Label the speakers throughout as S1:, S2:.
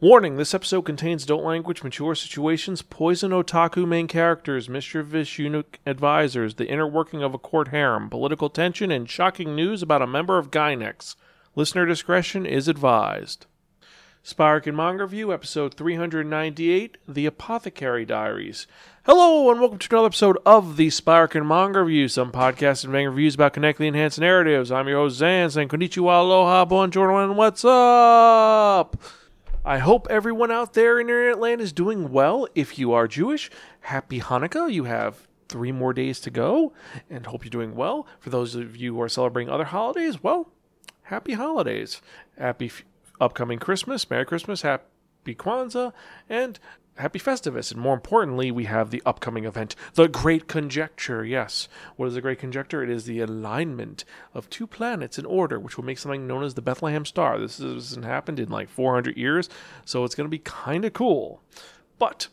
S1: Warning this episode contains adult language, mature situations, poison otaku main characters, mischievous eunuch advisors, the inner working of a court harem, political tension, and shocking news about a member of Gainax. Listener discretion is advised. Spirekin Manga Review, episode 398, The Apothecary Diaries. Hello, and welcome to another episode of the Spirekin Manga Review, some podcasts and manga reviews about connecting enhanced narratives. I'm your host, Zan, saying konnichiwa, aloha, bonjour, and what's up? I hope everyone out there in internet land is doing well. If you are Jewish, happy Hanukkah. You have three more days to go, and hope you're doing well. For those of you who are celebrating other holidays, well, happy holidays. Happy f- upcoming Christmas. Merry Christmas. Happy Kwanzaa. And happy Festivus. And more importantly, we have the upcoming event, the Great Conjunction. Yes. What is the Great Conjunction? It is the alignment of two planets in order, which will make something known as the Bethlehem Star. This hasn't happened in like 400 years, so it's going to be kind of cool. But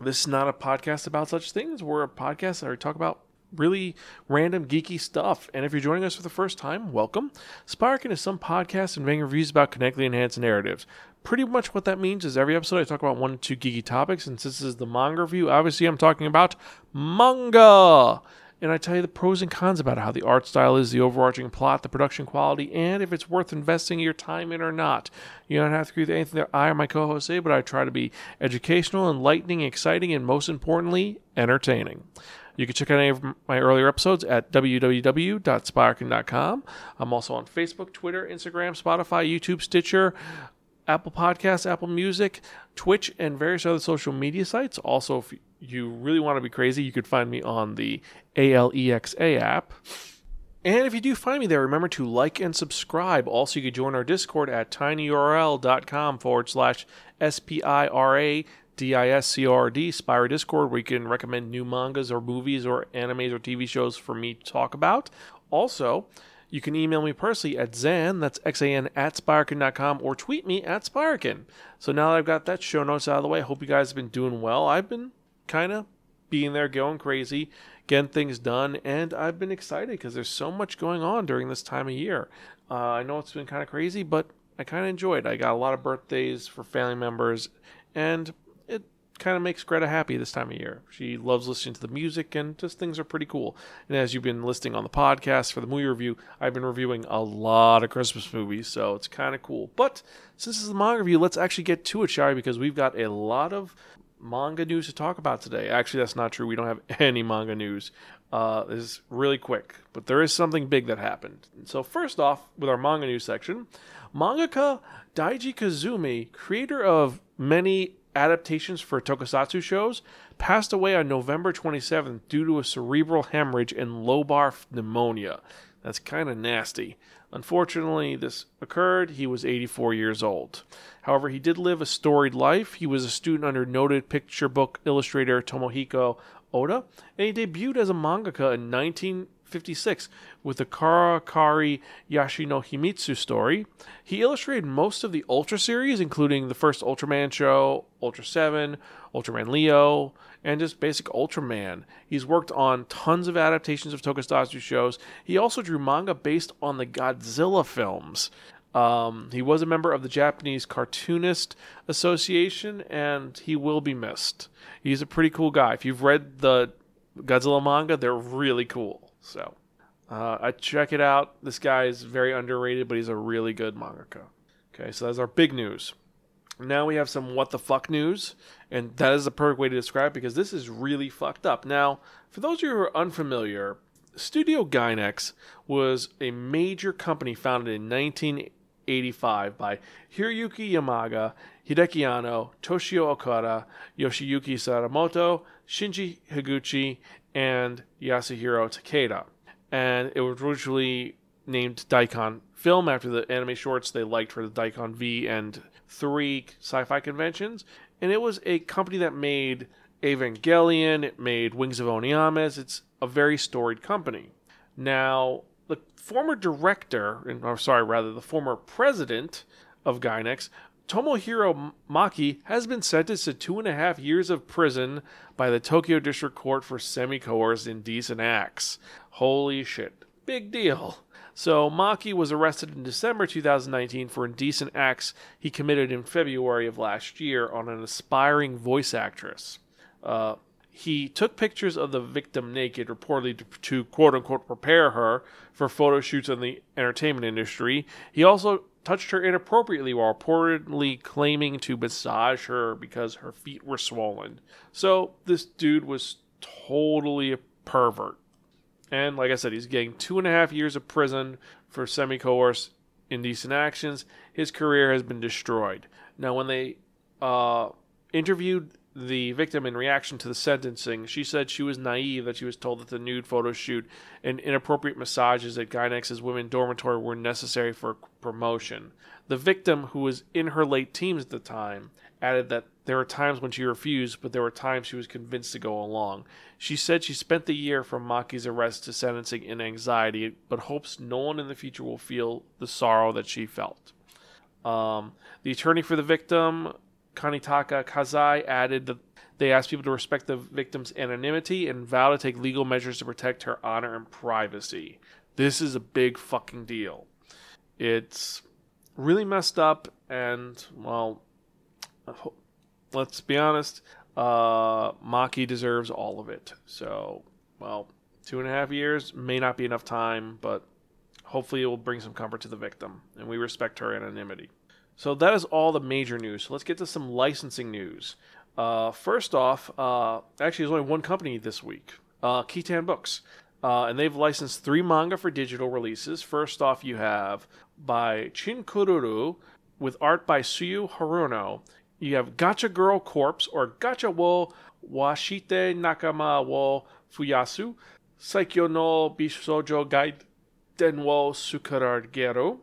S1: this is not a podcast about such things. We're a podcast where we talk about really random geeky stuff. And if you're joining us for the first time, welcome. Spirekin is some podcasts and manga reviews about connectly enhanced narratives. Pretty much what that means is every episode I talk about one or two geeky topics, and since this is the manga review, obviously I'm talking about manga. And I tell you the pros and cons about how the art style is, the overarching plot, the production quality, and if it's worth investing your time in or not. You don't have to agree with anything that I or my co hosts say, but I try to be educational, enlightening, exciting, and most importantly, entertaining. You can check out any of my earlier episodes at www.spirekin.com. I'm also on Facebook, Twitter, Instagram, Spotify, YouTube, Stitcher, Apple Podcasts, Apple Music, Twitch, and various other social media sites. Also, if you really want to be crazy, you could find me on the ALEXA app. And if you do find me there, remember to like and subscribe. Also, you can join our Discord at tinyurl.com forward slash S P I R A D I S C O R D, Spire Discord, where you can recommend new mangas or movies or animes or TV shows for me to talk about. Also, you can email me personally at Zan, that's X-A-N, at Spirekin.com, or tweet me at Spirekin. So now that I've got that show notes out of the way, I hope you guys have been doing well. I've been kind of being there, going crazy, getting things done, and I've been excited because there's so much going on during this time of year. Uh, I know it's been kind of crazy, but I kind of enjoyed. I got a lot of birthdays for family members, and kind of makes Greta happy this time of year. She loves listening to the music, and just things are pretty cool. And as you've been listening on the podcast for the movie review, I've been reviewing a lot of Christmas movies, so it's kind of cool. But since this is the manga review, let's actually get to it, we? Because we've got a lot of manga news to talk about today. Actually, that's not true. We don't have any manga news. Uh, this is really quick, but there is something big that happened. So first off, with our manga news section, mangaka Daiji Kazumi, creator of many adaptations for tokusatsu shows, passed away on November 27th due to a cerebral hemorrhage and lobar pneumonia. That's kind of nasty. Unfortunately, this occurred. He was 84 years old. However, he did live a storied life. He was a student under noted picture book illustrator Tomohiko Oda, and he debuted as a mangaka in 1956 with the Karakari Yashino Himitsu story. He illustrated most of the Ultra series, including the first Ultraman show, Ultra 7, Ultraman Leo, and just basic Ultraman. He's worked on tons of adaptations of tokusatsu shows. He also drew manga based on the Godzilla films. Um, he was a member of the Japanese Cartoonist Association, and he will be missed. He's a pretty cool guy. If you've read the Godzilla manga, they're really cool. So, uh, I check it out. This guy is very underrated, but he's a really good mangaka. Okay, so that's our big news. Now we have some what the fuck news, and that is the perfect way to describe it because this is really fucked up. Now, for those of you who are unfamiliar, Studio Gainax was a major company founded in 1985 by Hiroyuki Yamaga, Hideki Anno, Toshio Okada, Yoshiyuki Sadamoto, Shinji Higuchi, and Yasuhiro Takeda. And it was originally named Daikon Film after the anime shorts they liked for the Daikon V and 3 sci fi conventions. And it was a company that made Evangelion, it made Wings of Honneamise. It's a very storied company. Now, the former director, or sorry, rather, the former president of Gainax, Tomohiro Maki, has been sentenced to two and a half years of prison by the Tokyo District Court for semi coerced indecent acts. Holy shit. Big deal. So Maki was arrested in December 2019 for indecent acts he committed in February of last year on an aspiring voice actress. Uh, he took pictures of the victim naked, reportedly to, to, quote unquote prepare her for photo shoots in the entertainment industry. He also touched her inappropriately while reportedly claiming to massage her because her feet were swollen. So this dude was totally a pervert. And like I said, he's getting two and a half years of prison for semi coerced indecent actions. His career has been destroyed. Now, when they uh, interviewed the victim in reaction to the sentencing, she said she was naive that she was told that the nude photo shoot and inappropriate massages at Gainax's women dormitory were necessary for promotion. The victim, who was in her late teens at the time, added that there were times when she refused, but there were times she was convinced to go along. She said she spent the year from Maki's arrest to sentencing in anxiety, but hopes no one in the future will feel the sorrow that she felt. Um, the attorney for the victim, Kanitaka Kazai, added that they asked people to respect the victim's anonymity and vow to take legal measures to protect her honor and privacy. This is a big fucking deal. It's really messed up, and, well, let's be honest, uh, Maki deserves all of it. So, well, two and a half years may not be enough time, but hopefully it will bring some comfort to the victim, and we respect her anonymity. So that is all the major news. So let's get to some licensing news. Uh, first off, uh, actually, there's only one company this week, uh, Kaiten Books. Uh, and they've licensed three manga for digital releases. First off, you have by Chin Kururu with art by Suyu Haruno you have Gacha Girl Corpse or Gacha wo Washite Nakama wo Fuyasu, Saikyo no Bishojo Guide Denwo Sukaragero.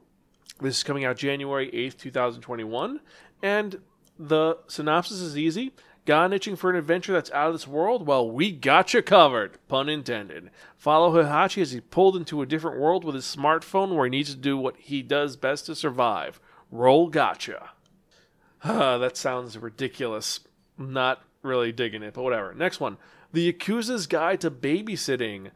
S1: This is coming out January 8th, 2021. And the synopsis is easy. Gone itching for an adventure that's out of this world? Well, we got you covered, pun intended. Follow Heihachi as he pulled into a different world with his smartphone where he needs to do what he does best to survive. Roll gotcha. That sounds ridiculous. Not really digging it, but whatever. Next one. The Yakuza's Guide to Babysitting.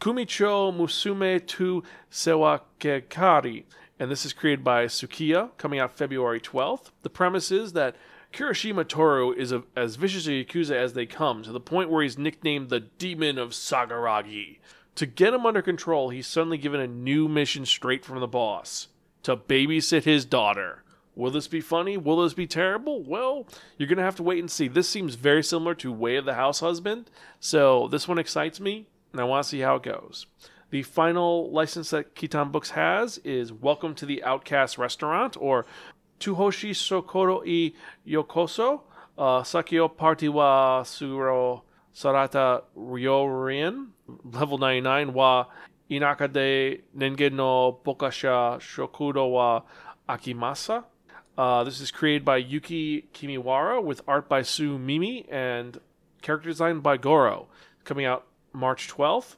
S1: Kumicho Musume to Sewakekari. And this is created by Sukiya, coming out February 12th. The premise is that Kirishima Toru is a, as vicious a Yakuza as they come, to the point where he's nicknamed the Demon of Sagaragi. To get him under control, he's suddenly given a new mission straight from the boss to babysit his daughter. Will this be funny? Will this be terrible? Well, you're going to have to wait and see. This seems very similar to Way of the House Husband, so this one excites me, and I want to see how it goes. The final license that Kaiten Books has is Welcome to the Outcast Restaurant, or Tuhoshi Sokoro i Yokoso, uh, Sakyo Party wa Suro Sarata Ryorin, level 99 wa Inaka de Nengen no Bokasha Shokuro wa Akimasa. Uh, this is created by Yuki Kimiwara with art by Sue Mimi and character design by Goro. Coming out March 12th.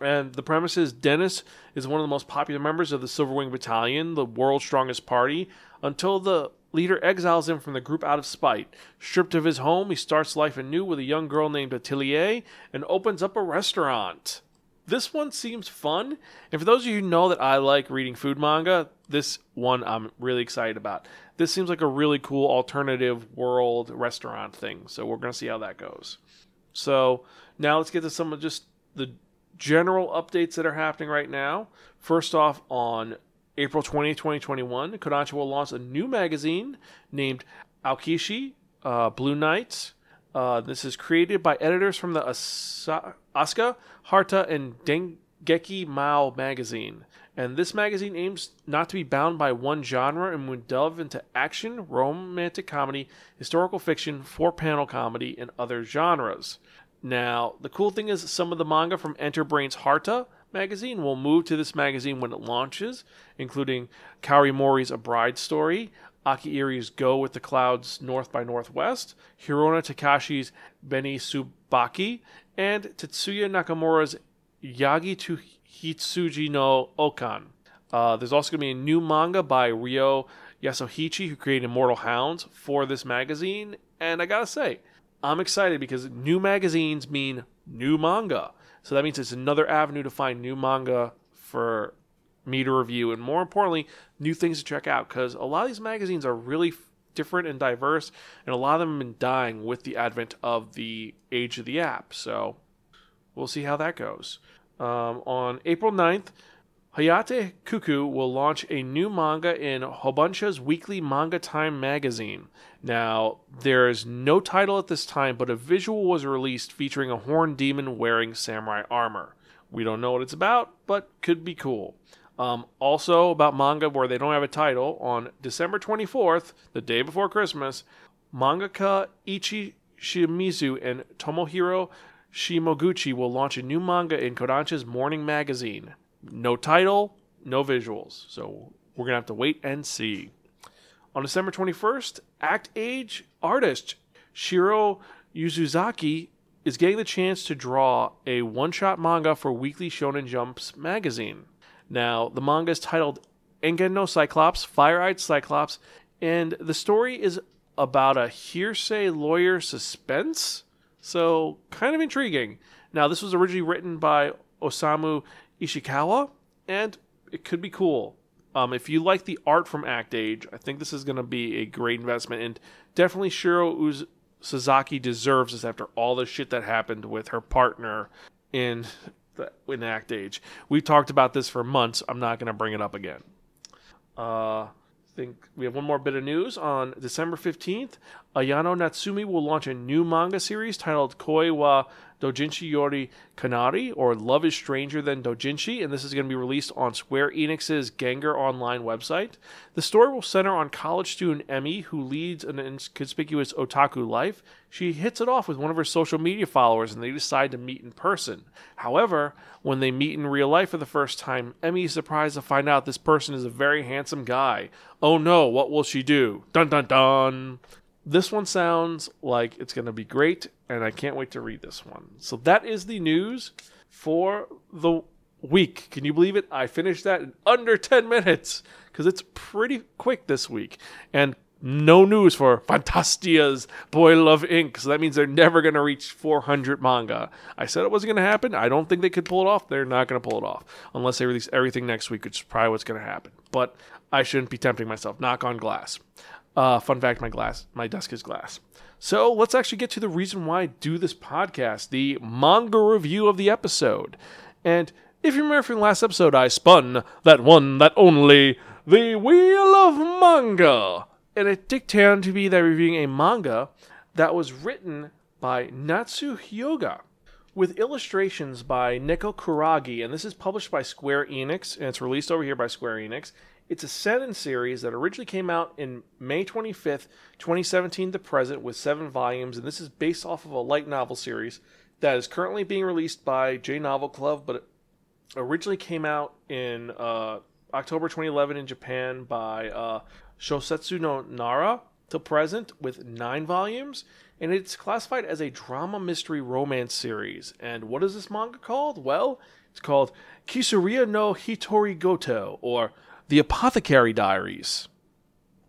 S1: And the premise is Dennis is one of the most popular members of the Silverwing Battalion, the world's strongest party, until the leader exiles him from the group out of spite. Stripped of his home, he starts life anew with a young girl named Atelier and opens up a restaurant. This one seems fun. And for those of you who know that I like reading food manga, this one I'm really excited about. This seems like a really cool alternative world restaurant thing. So we're going to see how that goes. So now let's get to some of just the general updates that are happening right now. First off, on April 20th, 2021, Kodansha will launch a new magazine named Aokishi uh, Blue Knights. Uh, this is created by editors from the Asa- Asuka, Harta, and Dengeki Mao magazine. And this magazine aims not to be bound by one genre and would delve into action, romantic comedy, historical fiction, four panel comedy, and other genres. Now, the cool thing is some of the manga from Enterbrain's Harta magazine will move to this magazine when it launches, including Kaori Mori's A Bride Story, Aki Iri's Go with the Clouds North by Northwest, Hirona Takashi's Beni Subaki, and Tetsuya Nakamura's Yagi to Hitsuji no Okan. Uh, there's also going to be a new manga by Ryo Yasuhichi, who created Immortal Hounds, for this magazine. And I gotta say, I'm excited because new magazines mean new manga. So that means it's another avenue to find new manga for me to review, and more importantly, new things to check out. Because a lot of these magazines are really different and diverse, and a lot of them have been dying with the advent of the age of the app. So we'll see how that goes. Um, on April 9th, Hayate Kuku will launch a new manga in Houbunsha's weekly Manga Time magazine. Now, there is no title at this time, but a visual was released featuring a horned demon wearing samurai armor. We don't know what it's about, but could be cool. Um, also, about manga where they don't have a title, on December 24th, the day before Christmas, mangaka Ichi Shimizu and Tomohiro Shimoguchi will launch a new manga in Kodansha's morning magazine. No title, no visuals. So we're going to have to wait and see. On December 21st, Act Age artist Shiro Yuzuzaki is getting the chance to draw a one shot manga for Weekly Shonen Jump's magazine. Now, the manga is titled Engen no Cyclops, Fire Eyed Cyclops, and the story is about a hearsay lawyer suspense. So, kind of intriguing. Now, this was originally written by Osamu Ishikawa, and it could be cool. Um, if you like the art from Act Age, I think this is going to be a great investment, and definitely Shiro Uz- Suzaki deserves this after all the shit that happened with her partner in the, in Act Age. We've talked about this for months. I'm not going to bring it up again. Uh, I think we have one more bit of news on December 15th. Ayano Natsumi will launch a new manga series titled Koi wa Dojinshi Yori Kanari, or Love is Stranger Than Dojinshi, and this is going to be released on Square Enix's Gangan Online website. The story will center on college student Emmy, who leads an inconspicuous otaku life. She hits it off with one of her social media followers, and they decide to meet in person. However, when they meet in real life for the first time, Emmy is surprised to find out this person is a very handsome guy. Oh no, what will she do? Dun dun dun! This one sounds like it's going to be great, and I can't wait to read this one. So that is the news for the week. Can you believe it? I finished that in under 10 minutes because it's pretty quick this week. And no news for Fantastia's Boy Love Inc. So that means they're never going to reach 400 manga. I said it wasn't going to happen. I don't think they could pull it off. They're not going to pull it off unless they release everything next week, which is probably what's going to happen. But I shouldn't be tempting myself. Knock on glass. Uh, fun fact: my glass, my desk is glass. So let's actually get to the reason why I do this podcast, the manga review of the episode. And if you remember from last episode, I spun that one, that only, the Wheel of Manga. And it did turn to be that reviewing a manga that was written by Natsu Hyoga with illustrations by Neko Kuragi. And this is published by Square Enix, and it's released over here by Square Enix. It's a seven series that originally came out in May 25th, 2017 to present with seven volumes, and this is based off of a light novel series that is currently being released by J Novel Club, but originally came out in uh, October 2011 in Japan by uh, Shosetsu no Nara to present with nine volumes, and it's classified as a drama mystery romance series. And what is this manga called? Well, it's called Kusuriya no Hitori Goto, or the Apothecary Diaries.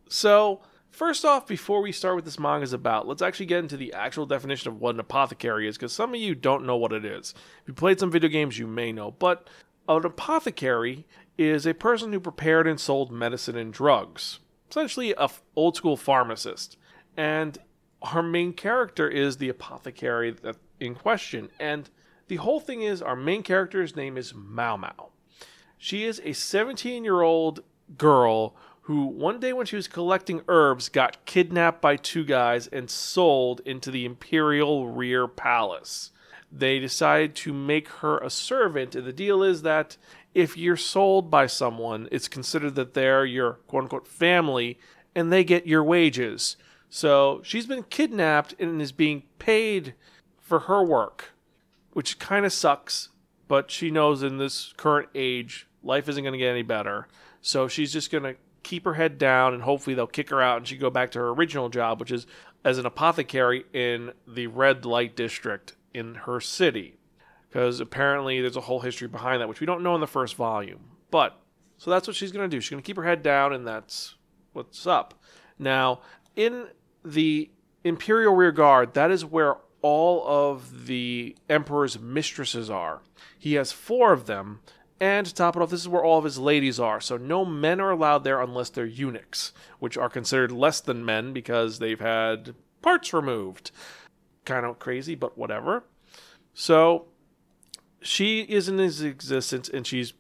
S1: So, first off, before we start what this manga is about, let's actually get into the actual definition of what an apothecary is, because some of you don't know what it is. If you played some video games, you may know, but an apothecary is a person who prepared and sold medicine and drugs. Essentially, a old school pharmacist. And our main character is the apothecary in question. And the whole thing is our main character's name is Mao Mao. She is a 17 year old girl who, one day when she was collecting herbs, got kidnapped by two guys and sold into the Imperial Rear Palace. They decided to make her a servant, and the deal is that if you're sold by someone, it's considered that they're your quote unquote family and they get your wages. So she's been kidnapped and is being paid for her work, which kind of sucks, but she knows in this current age life isn't going to get any better. So she's just going to keep her head down and hopefully they'll kick her out and she go back to her original job, which is as an apothecary in the red light district in her city. Because apparently there's a whole history behind that, which we don't know in the first volume. But, so that's what she's going to do. She's going to keep her head down and that's what's up. Now, in the Imperial Rear Guard, that is where all of the Emperor's mistresses are. He has four of them, And to top it off, this is where all of his ladies are. So no men are allowed there unless they're eunuchs, which are considered less than men because they've had parts removed. Kind of crazy, but whatever. So she is in his existence and she's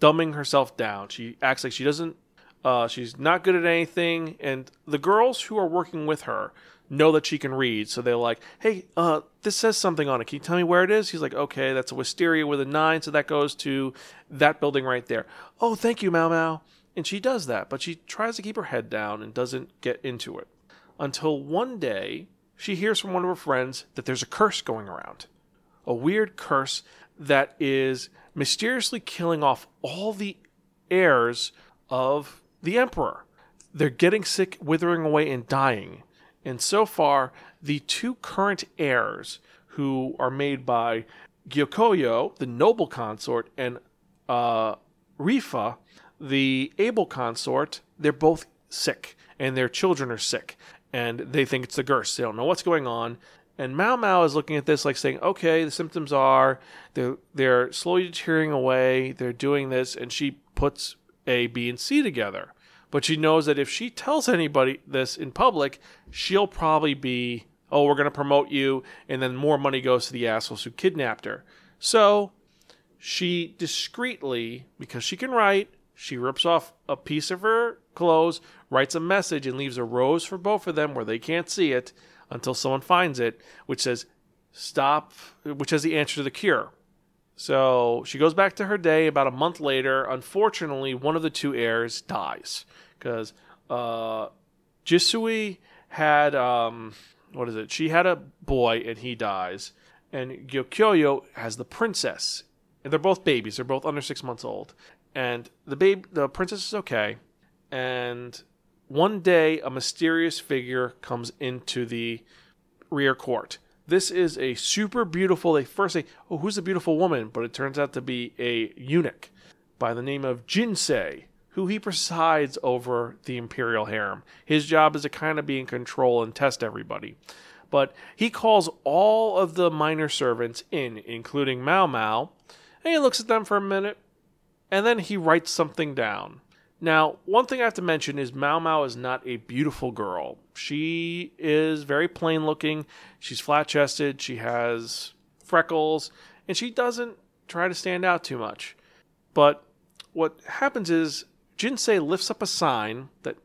S1: dumbing herself down. She acts like she doesn't, uh, she's not good at anything. And the girls who are working with her know that she can read. So they're like, hey, uh, this says something on it. Can you tell me where it is? He's like, okay, that's a wisteria with a nine. So that goes to that building right there. Oh, thank you, Mao Mao. And she does that, but she tries to keep her head down and doesn't get into it. Until one day, she hears from one of her friends that there's a curse going around. A weird curse that is mysteriously killing off all the heirs of the emperor. They're getting sick, withering away, and dying. And so far, the two current heirs, who are made by Gyokoyo, the noble consort, and uh, Rifa, the able consort, they're both sick, and their children are sick, and they think it's the curse. They don't know what's going on. And Mao Mao is looking at this like saying, "Okay, the symptoms are they're they're slowly deteriorating away. They're doing this," and she puts A, B, and C together. But she knows that if she tells anybody this in public, she'll probably be, oh, we're going to promote you, and then more money goes to the assholes who kidnapped her. So she discreetly, because she can write, she rips off a piece of her clothes, writes a message, and leaves a rose for both of them where they can't see it until someone finds it, which says, stop, which has the answer to the cure. So she goes back to her day. About a month later, unfortunately, one of the two heirs dies because uh, Jisui had um, what is it? She had a boy and he dies, and Gyokyoyo has the princess, and they're both babies. They're both under six months old, and the babe, the princess is okay, and one day a mysterious figure comes into the rear court this is a super beautiful. They first say, "Oh, who's a beautiful woman?" But it turns out to be a eunuch by the name of Jinsei, who he presides over the imperial harem. His job is to kind of be in control and test everybody. But he calls all of the minor servants in, including Mao Mao, and he looks at them for a minute, and then he writes something down. Now, one thing I have to mention is Mao Mao is not a beautiful girl. She is very plain looking. She's flat chested. She has freckles, and she doesn't try to stand out too much. But what happens is Jinsei lifts up a sign that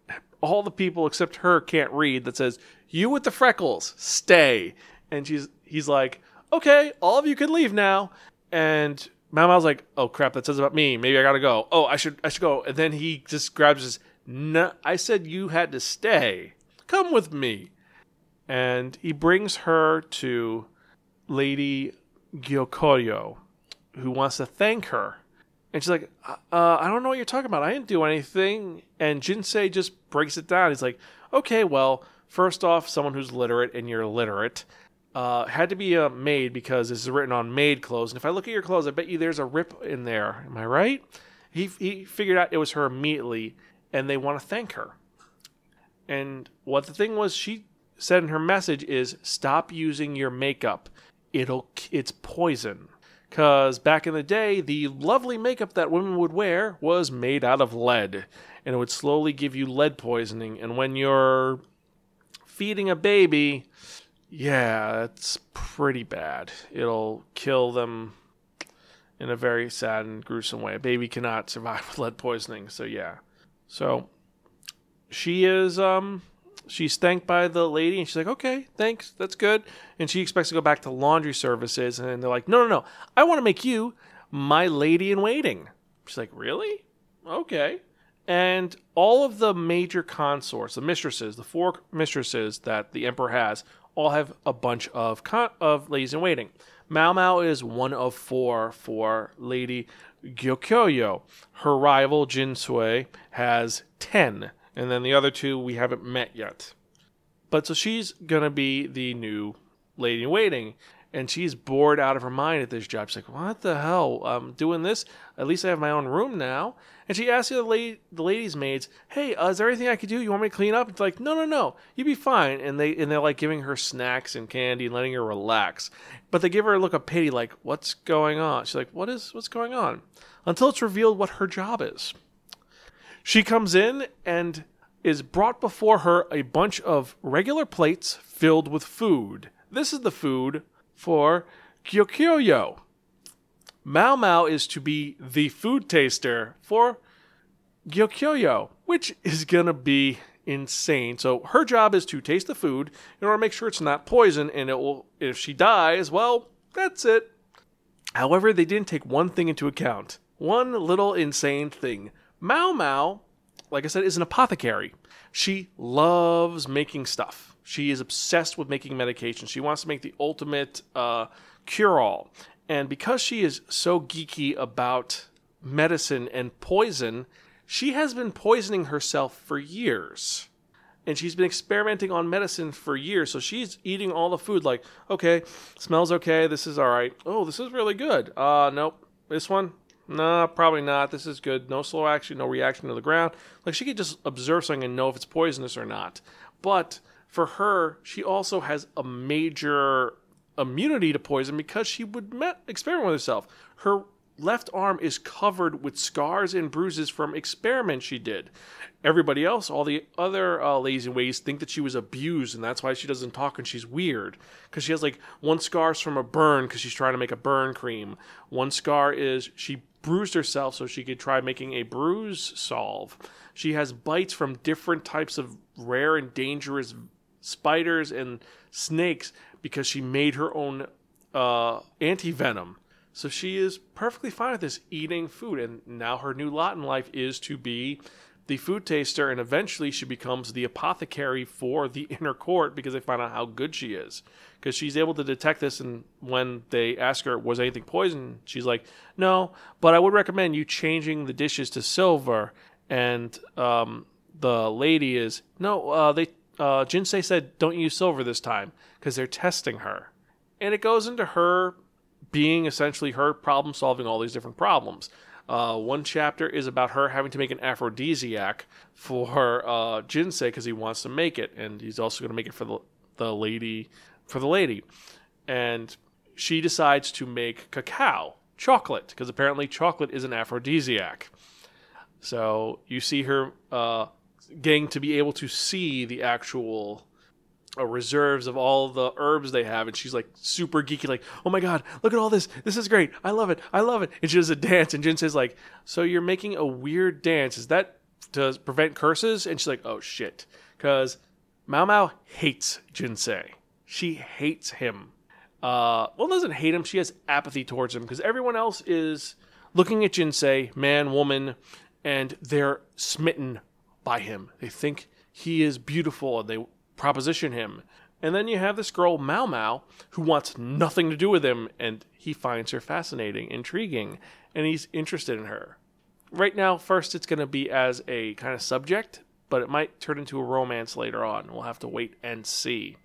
S1: all the people except her can't read that says, You with the freckles, stay. And she's he's like, Okay, all of you can leave now. And Mao's like, "Oh crap, that says about me. Maybe I gotta go. Oh, I should, I should go." And then he just grabs his. No, I said you had to stay. Come with me. And he brings her to Lady Gyokoyo, who wants to thank her. And she's like, uh, I don't know what you're talking about. I didn't do anything. And Jinsei just breaks it down. He's like, okay, well, first off, someone who's literate and you're literate uh, had to be a maid because this is written on maid clothes. And if I look at your clothes, I bet you there's a rip in there. Am I right? He, he figured out it was her immediately, and they want to thank her. And what the thing was, she said in her message is stop using your makeup. It'll it's poison. Cause back in the day, the lovely makeup that women would wear was made out of lead, and it would slowly give you lead poisoning. And when you're feeding a baby, yeah, it's pretty bad. It'll kill them in a very sad and gruesome way. A baby cannot survive with lead poisoning, so yeah. So she is um she's thanked by the lady and she's like, "Okay, thanks. That's good." And she expects to go back to laundry services and they're like, "No, no, no. I want to make you my lady in waiting." She's like, "Really? Okay." And all of the major consorts, the mistresses, the four mistresses that the emperor has, all have a bunch of con- of ladies in waiting. Mao Mao is one of four for Lady Gyokyo. Her rival Jinsui has ten, and then the other two we haven't met yet. But so she's gonna be the new lady in waiting, and she's bored out of her mind at this job. She's like, "What the hell? I'm doing this. At least I have my own room now." And she asks the, la- the ladies' maids, "Hey, uh, is there anything I could do? You want me to clean up?" It's like, "No, no, no. You'd be fine." And they and they're like giving her snacks and candy and letting her relax. But they give her a look of pity, like, "What's going on?" She's like, "What is what's going on?" Until it's revealed what her job is. She comes in and is brought before her a bunch of regular plates filled with food. This is the food for Gyokyoyo. Mao Mao is to be the food taster for Gyokyoyo, which is to be insane. So her job is to taste the food in order to make sure it's not poison and it will if she dies, well, that's it. However, they didn't take one thing into account. One little insane thing. Mao Mao, like I said, is an apothecary. She loves making stuff. She is obsessed with making medication. She wants to make the ultimate uh, cure all. And because she is so geeky about medicine and poison, she has been poisoning herself for years. And she's been experimenting on medicine for years. So she's eating all the food like, okay, smells okay. This is all right. Oh, this is really good. Uh, nope. This one, no, probably not. This is good. No slow action, no reaction to the ground. Like she could just observe something and know if it's poisonous or not. But for her, she also has a major immunity to poison because she would met, experiment with herself. Her left arm is covered with scars and bruises from experiments she did. Everybody else, all the other uh, lazy ways, think that she was abused, and that's why she doesn't talk and she's weird. Because she has like one scar's from a burn because she's trying to make a burn cream. One scar is she bruised herself so she could try making a bruise salve. She has bites from different types of rare and dangerous spiders and snakes because she made her own uh, anti venom. So she is perfectly fine with this eating food. And now her new lot in life is to be the food taster. And eventually she becomes the apothecary for the inner court because they find out how good she is. Because she's able to detect this. And when they ask her, was anything poisoned? She's like, no, but I would recommend you changing the dishes to silver. And um, the lady is, no, uh, they. Uh, Jinsei said, "Don't use silver this time because they're testing her," and it goes into her being essentially her problem solving all these different problems. Uh, one chapter is about her having to make an aphrodisiac for uh, Jinsei because he wants to make it, and he's also going to make it for the the lady for the lady, and she decides to make cacao chocolate because apparently chocolate is an aphrodisiac. So you see her uh, getting to be able to see the actual reserves of all the herbs they have, and she's like super geeky, like, "Oh my god, look at all this! This is great! I love it! I love it!" And she does a dance, and Jinsei's like, "So you're making a weird dance? Is that to prevent curses?" And she's like, "Oh shit," because Mao Mao hates Jinsei. She hates him. Uh, well, doesn't hate him. She has apathy towards him because everyone else is looking at Jinsei, man, woman, and they're smitten by him. They think he is beautiful and they proposition him. And then you have this girl, Mao Mao, who wants nothing to do with him, and he finds her fascinating, intriguing, and he's interested in her. Right now, first it's going to be as a kind of subject, but it might turn into a romance later on. We'll have to wait and see.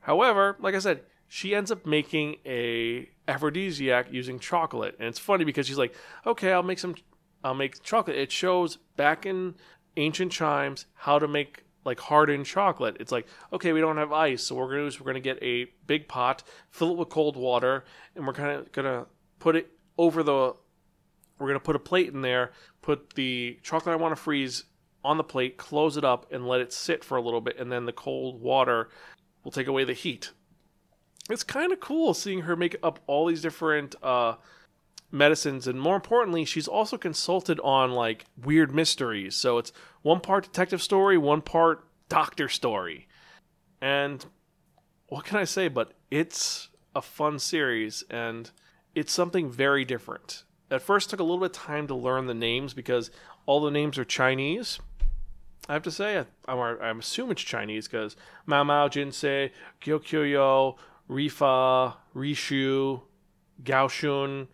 S1: However, like I said, she ends up making a aphrodisiac using chocolate, and it's funny because she's like, "Okay, I'll make some, I'll make chocolate." It shows back in ancient chimes how to make like hardened chocolate. It's like, okay, we don't have ice, so we're gonna we're gonna get a big pot, fill it with cold water, and we're kind of gonna put it over the. We're gonna put a plate in there, put the chocolate I want to freeze on the plate, close it up, and let it sit for a little bit, and then the cold water will take away the heat. It's kind of cool seeing her make up all these different uh, medicines and more importantly she's also consulted on like weird mysteries. So it's one part detective story one part doctor story. And what can i say but it's a fun series and it's something very different. At first took a little bit of time to learn the names because all the names are chinese. I have to say i, I, I assume it's chinese because mao mao jinsei gyokyoyo rifa rishu gaoshun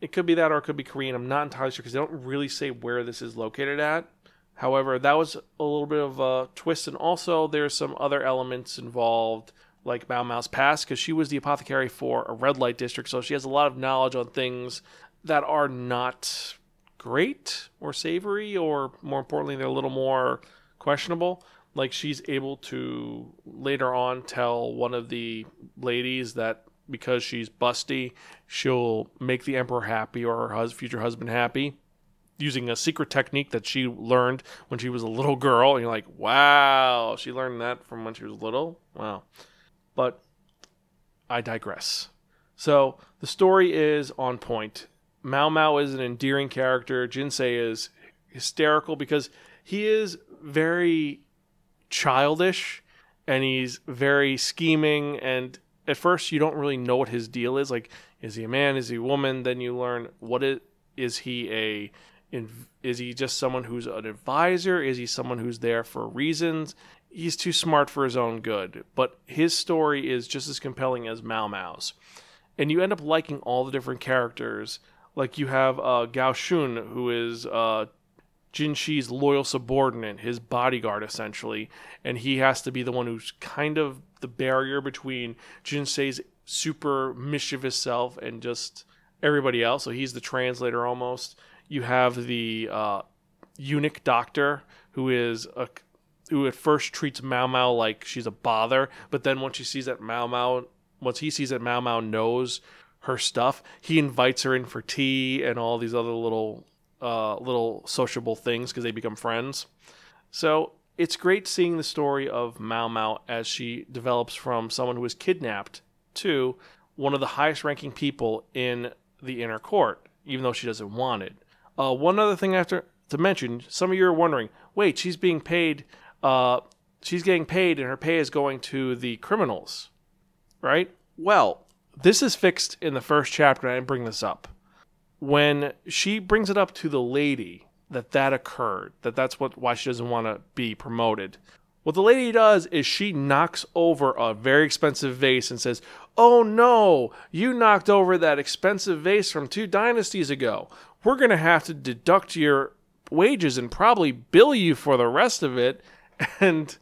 S1: it could be that or it could be Korean. I'm not entirely sure because they don't really say where this is located at. However, that was a little bit of a twist, and also there's some other elements involved like Mao Mao's past because she was the apothecary for a red light district, so she has a lot of knowledge on things that are not great or savory, or more importantly, they're a little more questionable. Like she's able to later on tell one of the ladies that because she's busty, she'll make the emperor happy or her hus- future husband happy using a secret technique that she learned when she was a little girl. And you're like, wow, she learned that from when she was little? Wow. But I digress. So the story is on point. Mao Mao is an endearing character. Jinsei is hysterical because he is very childish and he's very scheming and at first you don't really know what his deal is. Like is he a man? Is he a woman? Then you learn what it is he a is he just someone who's an advisor? Is he someone who's there for reasons? He's too smart for his own good. But his story is just as compelling as Mao Mao's and you end up liking all the different characters. Like you have uh, Gao Shun who is uh, Jin Shi's loyal subordinate, his bodyguard essentially, and he has to be the one who's kind of the barrier between Jinsei's super mischievous self and just everybody else. So he's the translator almost. You have the uh, eunuch doctor who is a who at first treats Mao Mao like she's a bother, but then once she sees that Mao Mao, once he sees that Mao Mao knows her stuff, he invites her in for tea and all these other little uh, little sociable things because they become friends. So it's great seeing the story of Mao Mao as she develops from someone who was kidnapped to one of the highest ranking people in the inner court, even though she doesn't want it. Uh, one other thing to, to mention some of you are wondering wait, she's being paid, uh, she's getting paid, and her pay is going to the criminals, right? Well, this is fixed in the first chapter, and I didn't bring this up when she brings it up to the lady that that occurred, that that's what why she doesn't want to be promoted. What the lady does is she knocks over a very expensive vase and says, "Oh no, you knocked over that expensive vase from two dynasties ago. We're going to have to deduct your wages and probably bill you for the rest of it." And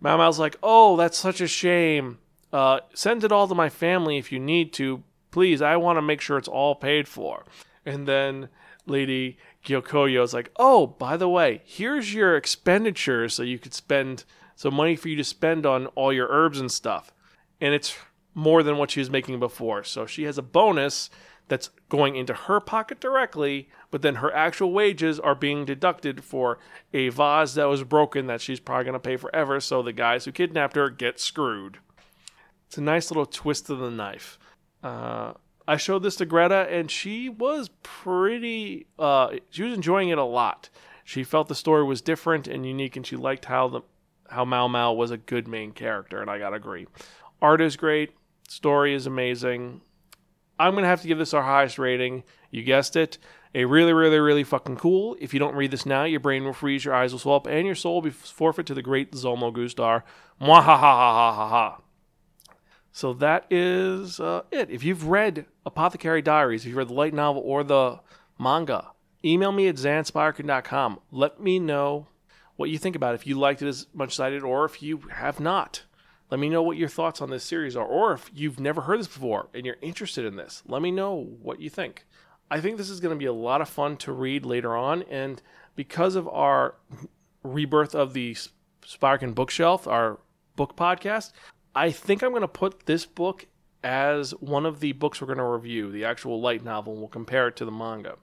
S1: Mao Mao's like, "Oh, that's such a shame. Uh, send it all to my family if you need to. Please, I want to make sure it's all paid for." And then Lady Gyokoyo is like, oh, by the way, here's your expenditure so you could spend some money for you to spend on all your herbs and stuff. And it's more than what she was making before. So she has a bonus that's going into her pocket directly, but then her actual wages are being deducted for a vase that was broken that she's probably going to pay forever. So the guys who kidnapped her get screwed. It's a nice little twist of the knife. Uh, I showed this to Greta, and she was pretty. Uh, she was enjoying it a lot. She felt the story was different and unique, and she liked how the how Mao Mao was a good main character, and I gotta agree. Art is great, story is amazing. I'm gonna have to give this our highest rating. You guessed it. A really, really, really fucking cool. If you don't read this now, your brain will freeze, your eyes will swell up, and your soul will be forfeit to the great Zolmo Gustar. Ha. So that is uh, it. If you've read Apothecary Diaries, if you've read the light novel or the manga, email me at zanspirekin.com. Let me know what you think about it. If you liked it as much as I did, or if you have not. Let me know what your thoughts on this series are. Or if you've never heard this before and you're interested in this, let me know what you think. I think this is going to be a lot of fun to read later on. And because of our rebirth of the Spirekin bookshelf, our book podcast, I think I'm going to put this book as one of the books we're going to review, the actual light novel, and we'll compare it to the manga.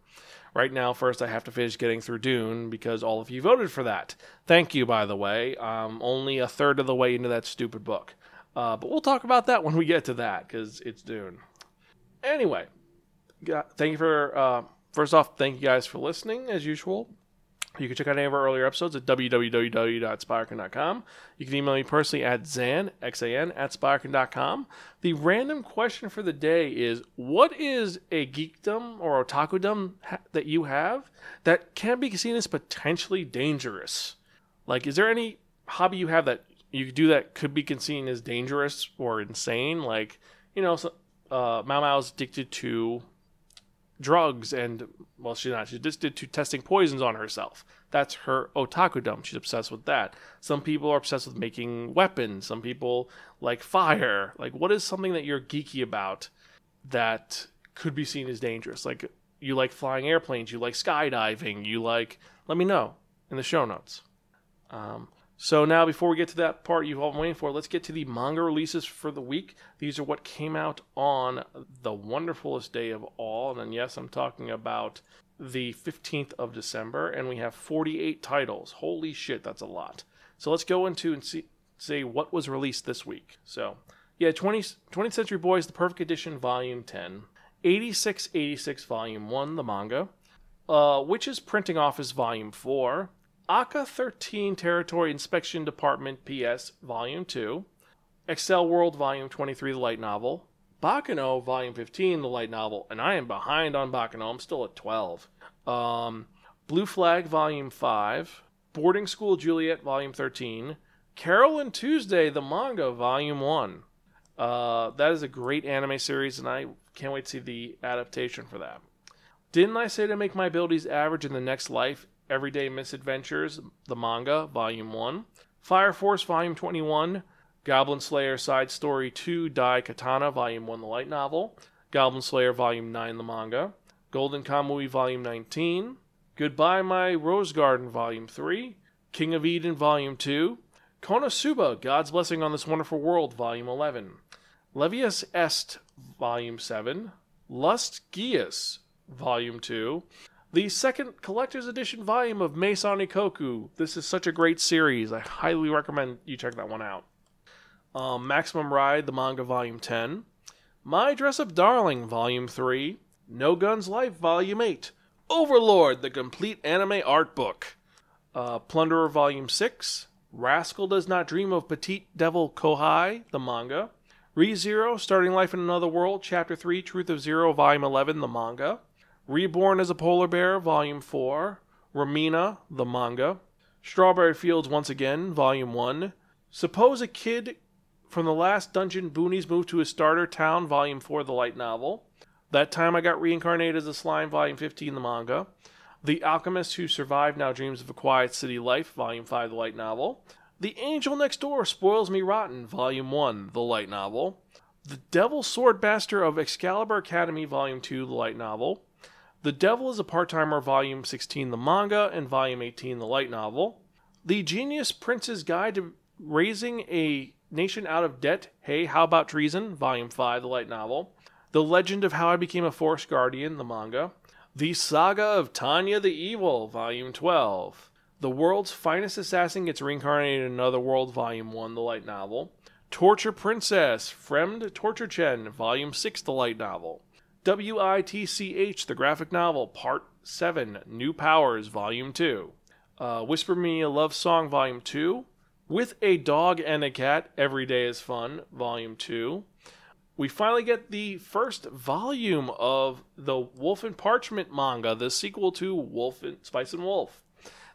S1: Right now, first, I have to finish getting through Dune because all of you voted for that. Thank you, by the way. I'm only a third of the way into that stupid book. Uh, but we'll talk about that when we get to that because it's Dune. Anyway, thank you for, uh, first off, thank you guys for listening as usual. You can check out any of our earlier episodes at www.spirekin.com. You can email me personally at zan, X-A-N, at spirekin.com. The random question for the day is, what is a geekdom or otakudom ha- that you have that can be seen as potentially dangerous? Like, is there any hobby you have that you do that could be seen as dangerous or insane? Like, you know, so, uh, Mao Mao's addicted to drugs and well she's not. She just did two testing poisons on herself. That's her otakudom she's obsessed with that. Some people are obsessed with making weapons. Some people like fire. Like what is something that you're geeky about that could be seen as dangerous? Like you like flying airplanes. You like skydiving. You like let me know in the show notes. Um, so now, before we get to that part you've all been waiting for, let's get to the manga releases for the week. These are what came out on the wonderfulest day of all, and yes, I'm talking about the 15th of December, and we have 48 titles. Holy shit, that's a lot. So let's go into and see say what was released this week. So, yeah, 20, 20th Century Boys, The Perfect Edition, Volume 10, 8686 Volume 1, the manga, uh, Witches Printing Office, Volume 4. ACCA 13 Territory Inspection Department PS Volume 2, Accel World Volume 23, the light novel, Baccano Volume 15, the light novel, and I am behind on Baccano, I'm still at 12. Um, Blue Flag Volume 5, Boarding School Juliet Volume 13, Carole and Tuesday, the manga Volume 1. Uh, that is a great anime series, and I can't wait to see the adaptation for that. Didn't I say to make my abilities average in the next life? Everyday Misadventures, the manga, Volume 1, Fire Force, Volume 21, Goblin Slayer Side Story 2, Dai Katana, Volume 1, the light novel, Goblin Slayer, Volume 9, the manga, Golden Kamui, Volume 19, Goodbye My Rose Garden, Volume 3, King of Eden, Volume 2, Konosuba, God's Blessing on This Wonderful World, Volume 11, Levius Est, Volume 7, Lust Geass, Volume 2, the second collector's edition volume of Maison Ikkoku. This is such a great series. I highly recommend you check that one out. Um, Maximum Ride, the manga, volume 10. My Dress Up Darling, volume 3. No Guns Life, volume 8. Overlord, the complete anime art book. Uh, Plunderer, volume 6. Rascal Does Not Dream of Petite Devil Kohai, the manga. Re Zero, Starting Life in Another World, Chapter 3, Truth of Zero, Volume 11, the manga. Reborn as a Polar Bear, Volume 4. Ramina, the manga. Strawberry Fields Once Again, Volume 1. Suppose a Kid from the Last Dungeon Boonies Moved to a Starter Town, Volume 4, the light novel. That Time I Got Reincarnated as a Slime, Volume 15, the manga. The Alchemist Who Survived Now Dreams of a Quiet City Life, Volume 5, the light novel. The Angel Next Door Spoils Me Rotten, Volume 1, the light novel. The Devil Sword Master of Excalibur Academy, Volume 2, the light novel. The Devil is a Part Timer, Volume 16, the manga, and Volume 18, the light novel. The Genius Prince's Guide to Raising a Nation Out of Debt, Hey, How About Treason, Volume 5, the light novel. The Legend of How I Became a Forest Guardian, the manga. The Saga of Tanya the Evil, Volume 12. The World's Finest Assassin Gets Reincarnated in Another World, Volume 1, the light novel. Torture Princess, Fremd Torturchen, Volume 6, the light novel. WITCH, the graphic novel, Part 7, New Powers, Volume 2. Uh, Whisper Me a Love Song, Volume 2. With a Dog and a Cat, Every Day is Fun, Volume 2. We finally get the first volume of the Wolf and Parchment manga, the sequel to Wolf and Spice and Wolf.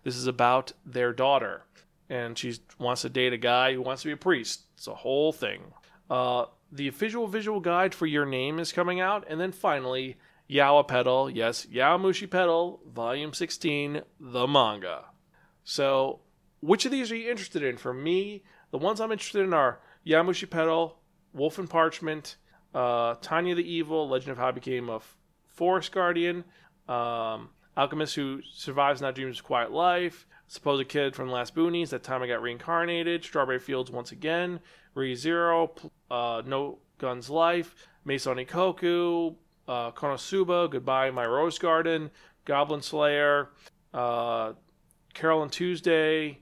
S1: This is about their daughter, and she wants to date a guy who wants to be a priest. It's a whole thing. Uh, the official visual guide for your name is coming out, and then finally, Yawa Pedal, yes, Yowamushi Pedal, Volume 16, the manga. So, which of these are you interested in? For me, the ones I'm interested in are Yowamushi Pedal, Wolf and Parchment, uh, Tanya the Evil, Legend of How I Became a Forest Guardian, um, Alchemist Who Survives Now Dreams of Quiet Life, Supposed Kid from Last Boonies, That Time I Got Reincarnated, Strawberry Fields Once Again, Re Zero, uh, No Guns Life, Maison Ikkoku, uh, Konosuba, Goodbye My Rose Garden, Goblin Slayer, uh, Carole and Tuesday,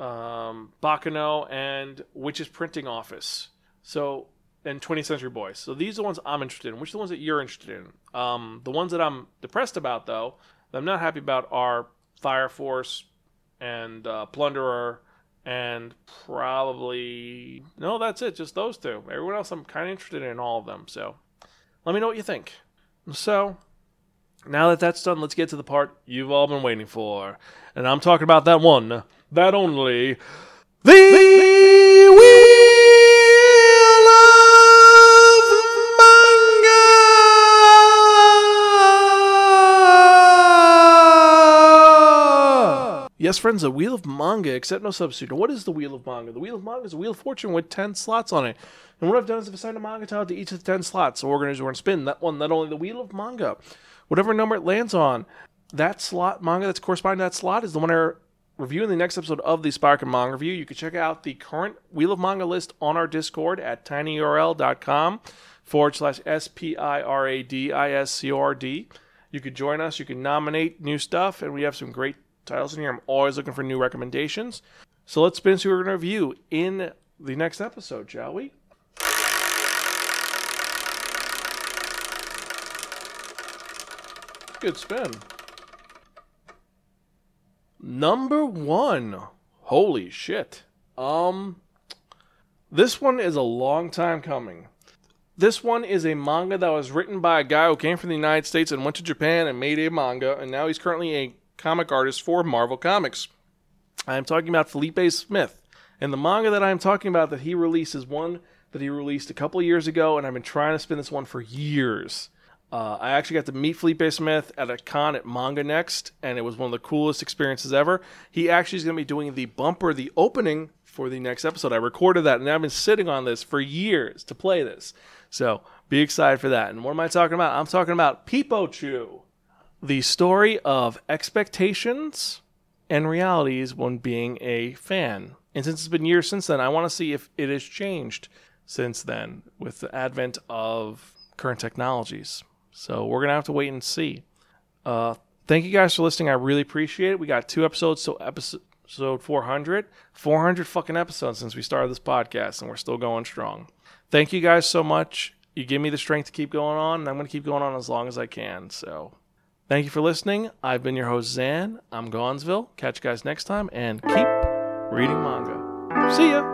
S1: um, Baccano, and Witch's Printing Office. So, and 20th Century Boys. So these are the ones I'm interested in. Which are the ones that you're interested in? Um, the ones that I'm depressed about, though, that I'm not happy about are Fire Force and uh, Plunderer and probably no that's it just those two. Everyone else i'm kind of interested in all of them so let me know what you think. So now that that's done let's get to the part you've all been waiting for and i'm talking about that one that only the, the Yes, friends, the Wheel of Manga, accept no substitute. What is the Wheel of Manga? The Wheel of Manga is a Wheel of Fortune with 10 slots on it. And what I've done is I've assigned a manga tile to each of the 10 slots. So we're going to spin that one, not only the Wheel of Manga, whatever number it lands on, that slot manga that's corresponding to that slot is the one I review in the next episode of the Spirekin Manga Review. You can check out the current Wheel of Manga list on our Discord at tinyurl.com forward slash S P I R A D I S C O R D. You could join us. You can nominate new stuff, and we have some great titles in here. I'm always looking for new recommendations. So let's spin see what we're going to review in the next episode, shall we? Good spin. Number one. Holy shit. Um, this one is a long time coming. This one is a manga that was written by a guy who came from the United States and went to Japan and made a manga, and now he's currently a comic artist for Marvel Comics. I am talking about Felipe Smith. And the manga that I'm talking about that he released is one that he released a couple years ago, and I've been trying to spin this one for years. Uh, I actually got to meet Felipe Smith at a con at Manga Next, and it was one of the coolest experiences ever. He actually is going to be doing the bumper, the opening for the next episode. I recorded that, and I've been sitting on this for years to play this. So be excited for that. And what am I talking about? I'm talking about Peepo Choo, the story of expectations and realities when being a fan. And since it's been years since then, I want to see if it has changed since then with the advent of current technologies. So we're gonna have to wait and see. Uh, thank you guys for listening. I really appreciate it. We got two episodes, so episode 400, 400 fucking episodes since we started this podcast, and we're still going strong. Thank you guys so much. You give me the strength to keep going on, and I'm gonna keep going on as long as I can. So. Thank you for listening. I've been your host, Zan. I'm Gonzville. Catch you guys next time and keep reading manga. See ya.